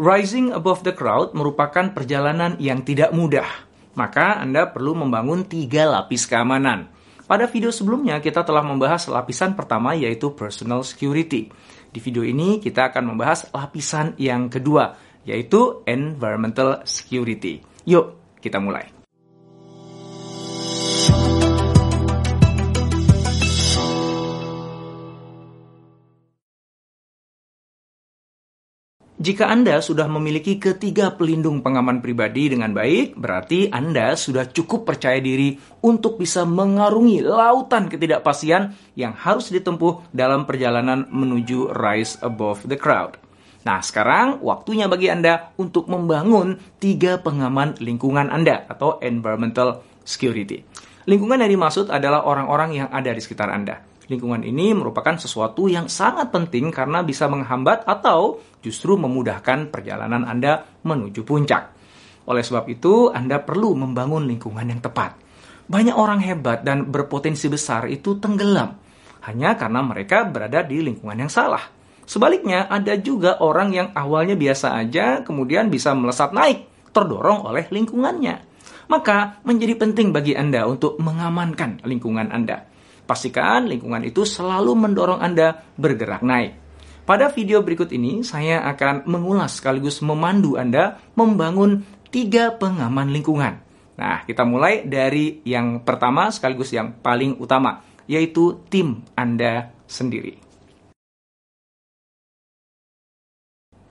Rising above the crowd merupakan perjalanan yang tidak mudah. Maka Anda perlu membangun tiga lapis keamanan. Pada video sebelumnya kita telah membahas lapisan pertama yaitu personal security. Di video ini kita akan membahas lapisan yang kedua yaitu environmental security. Yuk, kita mulai. Jika Anda sudah memiliki ketiga pelindung pengaman pribadi dengan baik, berarti Anda sudah cukup percaya diri untuk bisa mengarungi lautan ketidakpastian yang harus ditempuh dalam perjalanan menuju rise above the crowd. Nah, sekarang waktunya bagi Anda untuk membangun tiga pengaman lingkungan Anda atau environmental security. Lingkungan yang dimaksud adalah orang-orang yang ada di sekitar Anda. Lingkungan ini merupakan sesuatu yang sangat penting karena bisa menghambat atau justru memudahkan perjalanan Anda menuju puncak. Oleh sebab itu, Anda perlu membangun lingkungan yang tepat. Banyak orang hebat dan berpotensi besar itu tenggelam hanya karena mereka berada di lingkungan yang salah. Sebaliknya, ada juga orang yang awalnya biasa aja, kemudian bisa melesat naik, terdorong oleh lingkungannya. Maka, menjadi penting bagi Anda untuk mengamankan lingkungan Anda. Pastikan lingkungan itu selalu mendorong Anda bergerak naik. Pada video berikut ini, saya akan mengulas sekaligus memandu Anda membangun tiga pengaman lingkungan. Nah, kita mulai dari yang pertama sekaligus yang paling utama, yaitu tim Anda sendiri.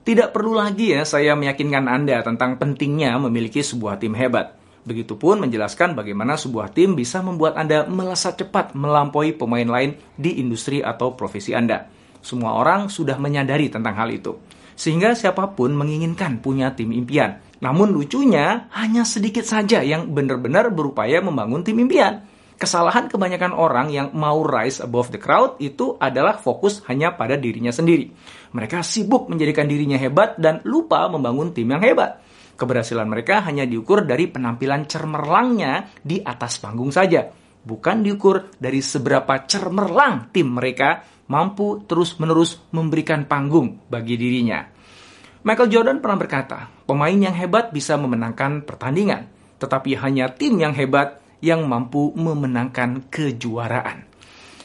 Tidak perlu lagi ya saya meyakinkan Anda tentang pentingnya memiliki sebuah tim hebat. Begitupun menjelaskan bagaimana sebuah tim bisa membuat Anda melesat cepat melampaui pemain lain di industri atau profesi Anda. Semua orang sudah menyadari tentang hal itu. Sehingga siapa pun menginginkan punya tim impian. Namun lucunya, hanya sedikit saja yang benar-benar berupaya membangun tim impian. Kesalahan kebanyakan orang yang mau rise above the crowd itu adalah fokus hanya pada dirinya sendiri. Mereka sibuk menjadikan dirinya hebat dan lupa membangun tim yang hebat. Keberhasilan mereka hanya diukur dari penampilan cermerlangnya di atas panggung saja, bukan diukur dari seberapa cermerlang tim mereka mampu terus-menerus memberikan panggung bagi dirinya. Michael Jordan pernah berkata, pemain yang hebat bisa memenangkan pertandingan, tetapi hanya tim yang hebat yang mampu memenangkan kejuaraan.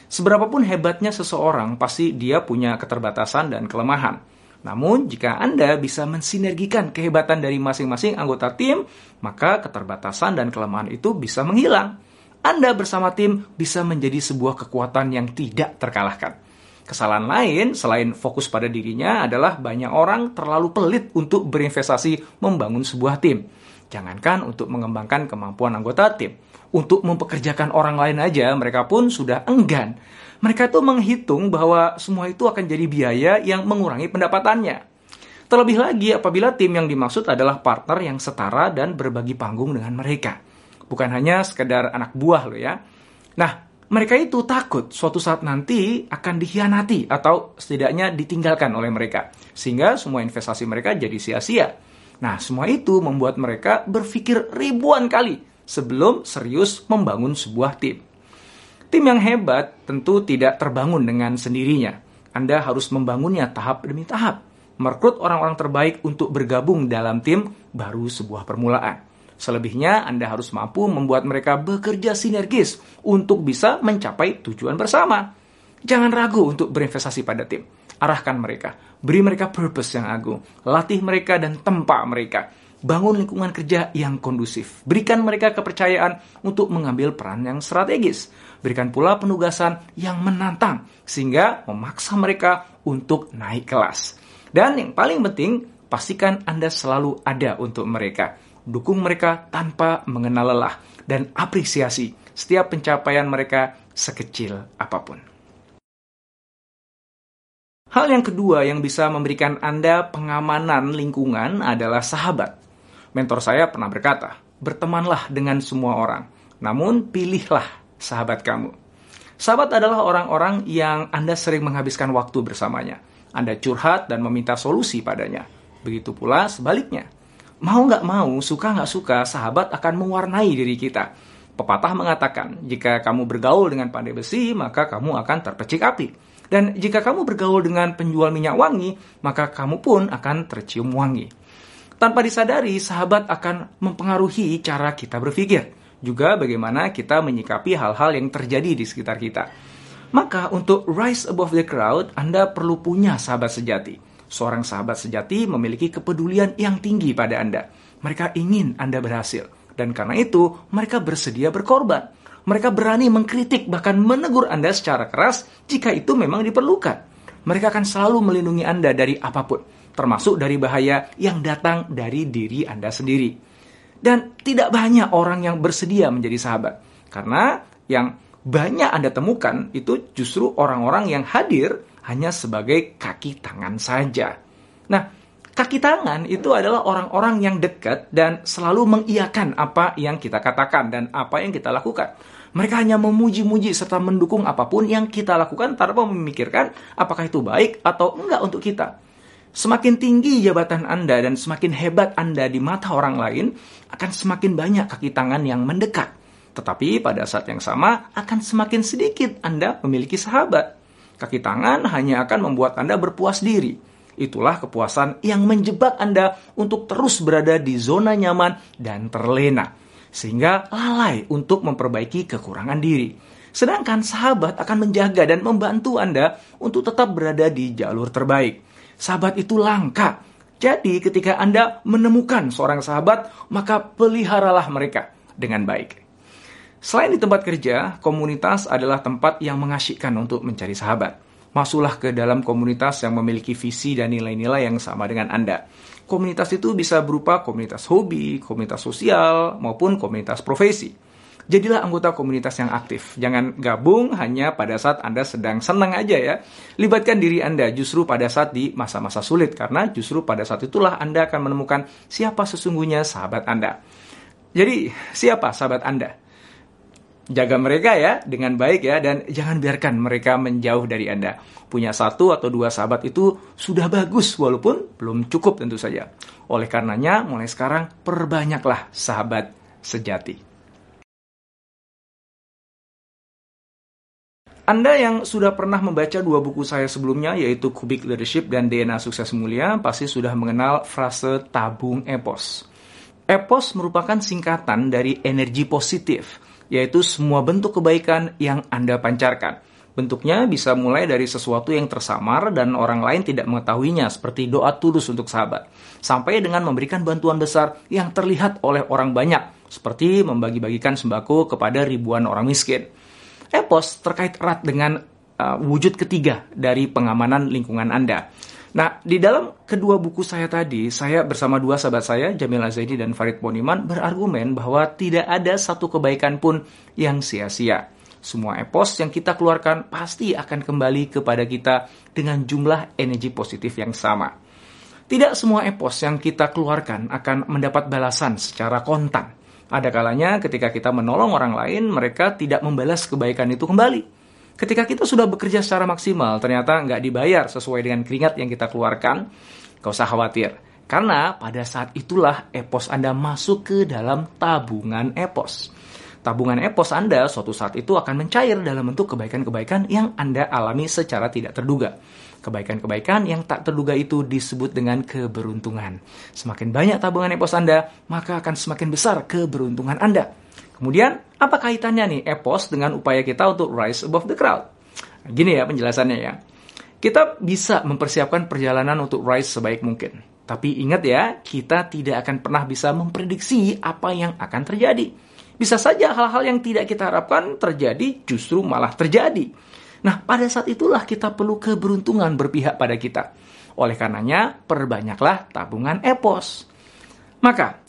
Seberapapun hebatnya seseorang, pasti dia punya keterbatasan dan kelemahan. Namun, jika Anda bisa mensinergikan kehebatan dari masing-masing anggota tim, maka keterbatasan dan kelemahan itu bisa menghilang. Anda bersama tim bisa menjadi sebuah kekuatan yang tidak terkalahkan. Kesalahan lain selain fokus pada dirinya adalah banyak orang terlalu pelit untuk berinvestasi membangun sebuah tim. Jangankan untuk mengembangkan kemampuan anggota tim, untuk mempekerjakan orang lain aja mereka pun sudah enggan mereka itu menghitung bahwa semua itu akan jadi biaya yang mengurangi pendapatannya. Terlebih lagi apabila tim yang dimaksud adalah partner yang setara dan berbagi panggung dengan mereka. Bukan hanya sekedar anak buah loh ya. Nah, mereka itu takut suatu saat nanti akan dikhianati atau setidaknya ditinggalkan oleh mereka. Sehingga semua investasi mereka jadi sia-sia. Nah, semua itu membuat mereka berpikir ribuan kali sebelum serius membangun sebuah tim. Tim yang hebat tentu tidak terbangun dengan sendirinya. Anda harus membangunnya tahap demi tahap. Merekrut orang-orang terbaik untuk bergabung dalam tim baru sebuah permulaan. Selebihnya, Anda harus mampu membuat mereka bekerja sinergis untuk bisa mencapai tujuan bersama. Jangan ragu untuk berinvestasi pada tim. Arahkan mereka, beri mereka purpose yang agung, latih mereka dan tempa mereka. Bangun lingkungan kerja yang kondusif. Berikan mereka kepercayaan untuk mengambil peran yang strategis Berikan pula penugasan yang menantang sehingga memaksa mereka untuk naik kelas. Dan yang paling penting, pastikan Anda selalu ada untuk mereka. Dukung mereka tanpa mengenal lelah dan apresiasi setiap pencapaian mereka sekecil apa pun. Hal yang kedua yang bisa memberikan Anda pengamanan lingkungan adalah sahabat. Mentor saya pernah berkata, bertemanlah dengan semua orang, namun pilihlah sahabat kamu. Sahabat adalah orang-orang yang Anda sering menghabiskan waktu bersamanya. Anda curhat dan meminta solusi padanya. Begitu pula sebaliknya. Mau nggak mau, suka nggak suka, sahabat akan mewarnai diri kita. Pepatah mengatakan, jika kamu bergaul dengan pandai besi, maka kamu akan terpecik api. Dan jika kamu bergaul dengan penjual minyak wangi, maka kamu pun akan tercium wangi. Tanpa disadari, sahabat akan mempengaruhi cara kita berpikir. Juga bagaimana kita menyikapi hal-hal yang terjadi di sekitar kita. Maka untuk rise above the crowd, Anda perlu punya sahabat sejati. Seorang sahabat sejati memiliki kepedulian yang tinggi pada Anda. Mereka ingin Anda berhasil. Dan karena itu, mereka bersedia berkorban. Mereka berani mengkritik bahkan menegur Anda secara keras jika itu memang diperlukan. Mereka akan selalu melindungi Anda dari apa pun, termasuk dari bahaya yang datang dari diri Anda sendiri. Dan tidak banyak orang yang bersedia menjadi sahabat. Karena yang banyak Anda temukan itu justru orang-orang yang hadir hanya sebagai kaki tangan saja. Nah, kaki tangan itu adalah orang-orang yang dekat dan selalu mengiyakan apa yang kita katakan dan apa yang kita lakukan. Mereka hanya memuji-muji serta mendukung apa pun yang kita lakukan tanpa memikirkan apakah itu baik atau enggak untuk kita. Semakin tinggi jabatan Anda dan semakin hebat Anda di mata orang lain, akan semakin banyak kaki tangan yang mendekat. Tetapi pada saat yang sama, akan semakin sedikit Anda memiliki sahabat. Kaki tangan hanya akan membuat Anda berpuas diri. Itulah kepuasan yang menjebak Anda untuk terus berada di zona nyaman dan terlena sehingga lalai untuk memperbaiki kekurangan diri. Sedangkan sahabat akan menjaga dan membantu Anda untuk tetap berada di jalur terbaik. Sahabat itu langka. Jadi ketika Anda menemukan seorang sahabat, maka peliharalah mereka dengan baik. Selain di tempat kerja, komunitas adalah tempat yang mengasyikkan untuk mencari sahabat. Masuklah ke dalam komunitas yang memiliki visi dan nilai-nilai yang sama dengan Anda. Komunitas itu bisa berupa komunitas hobi, komunitas sosial, maupun komunitas profesi. Jadilah anggota komunitas yang aktif. Jangan gabung hanya pada saat Anda sedang senang aja ya. Libatkan diri Anda justru pada saat di masa-masa sulit karena justru pada saat itulah Anda akan menemukan siapa sesungguhnya sahabat Anda. Jadi, siapa sahabat Anda? Jaga mereka ya dengan baik ya dan jangan biarkan mereka menjauh dari Anda. Punya satu atau dua sahabat itu sudah bagus walaupun belum cukup tentu saja. Oleh karenanya mulai sekarang perbanyaklah sahabat sejati. Anda yang sudah pernah membaca dua buku saya sebelumnya yaitu Kubik Leadership dan DNA Sukses Mulia pasti sudah mengenal frase tabung epos. Epos merupakan singkatan dari energi positif yaitu semua bentuk kebaikan yang Anda pancarkan. Bentuknya bisa mulai dari sesuatu yang tersamar dan orang lain tidak mengetahuinya, seperti doa tulus untuk sahabat, sampai dengan memberikan bantuan besar yang terlihat oleh orang banyak, seperti membagi-bagikan sembako kepada ribuan orang miskin. Epos terkait erat dengan uh, wujud ketiga dari pengamanan lingkungan Anda, Nah, di dalam kedua buku saya tadi, saya bersama dua sahabat saya, Jamil Azaidi dan Farid Poniman, berargumen bahwa tidak ada satu kebaikan pun yang sia-sia. Semua epos yang kita keluarkan pasti akan kembali kepada kita dengan jumlah energi positif yang sama. Tidak semua epos yang kita keluarkan akan mendapat balasan secara kontan. Ada kalanya ketika kita menolong orang lain, mereka tidak membalas kebaikan itu kembali. Ketika kita sudah bekerja secara maksimal, ternyata nggak dibayar sesuai dengan keringat yang kita keluarkan, gak usah khawatir. Karena pada saat itulah epos Anda masuk ke dalam tabungan epos. Tabungan epos Anda suatu saat itu akan mencair dalam bentuk kebaikan-kebaikan yang Anda alami secara tidak terduga. Kebaikan-kebaikan yang tak terduga itu disebut dengan keberuntungan. Semakin banyak tabungan epos Anda, maka akan semakin besar keberuntungan Anda. Kemudian, apa kaitannya nih EPOS dengan upaya kita untuk rise above the crowd? Gini ya penjelasannya ya. Kita bisa mempersiapkan perjalanan untuk rise sebaik mungkin. Tapi ingat ya, kita tidak akan pernah bisa memprediksi apa yang akan terjadi. Bisa saja hal-hal yang tidak kita harapkan terjadi justru malah terjadi. Nah, pada saat itulah kita perlu keberuntungan berpihak pada kita. Oleh karenanya, perbanyaklah tabungan EPOS. Maka,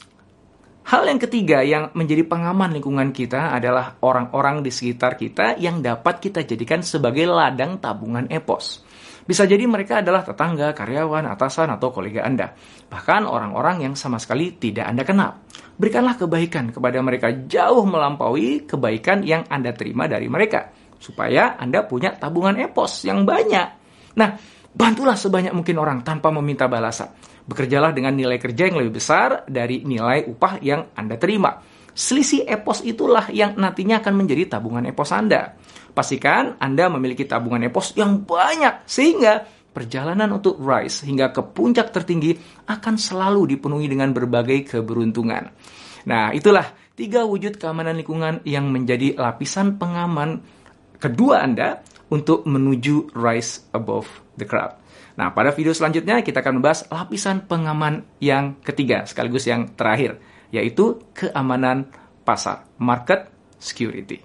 Hal yang ketiga yang menjadi pengaman lingkungan kita adalah orang-orang di sekitar kita yang dapat kita jadikan sebagai ladang tabungan epos. Bisa jadi mereka adalah tetangga, karyawan, atasan, atau kolega Anda. Bahkan orang-orang yang sama sekali tidak Anda kenal. Berikanlah kebaikan kepada mereka jauh melampaui kebaikan yang Anda terima dari mereka. Supaya Anda punya tabungan epos yang banyak. Nah, bantulah sebanyak mungkin orang tanpa meminta balasan. Bekerjalah dengan nilai kerja yang lebih besar dari nilai upah yang Anda terima. selisih EPOS itulah yang nantinya akan menjadi tabungan EPOS Anda. Pastikan Anda memiliki tabungan EPOS yang banyak sehingga perjalanan untuk rise hingga ke puncak tertinggi akan selalu dipenuhi dengan berbagai keberuntungan. Nah, itulah tiga wujud keamanan lingkungan yang menjadi lapisan pengaman kedua Anda untuk menuju rise above the crowd. Nah, pada video selanjutnya kita akan membahas lapisan pengaman yang ketiga sekaligus yang terakhir, yaitu keamanan pasar, market security.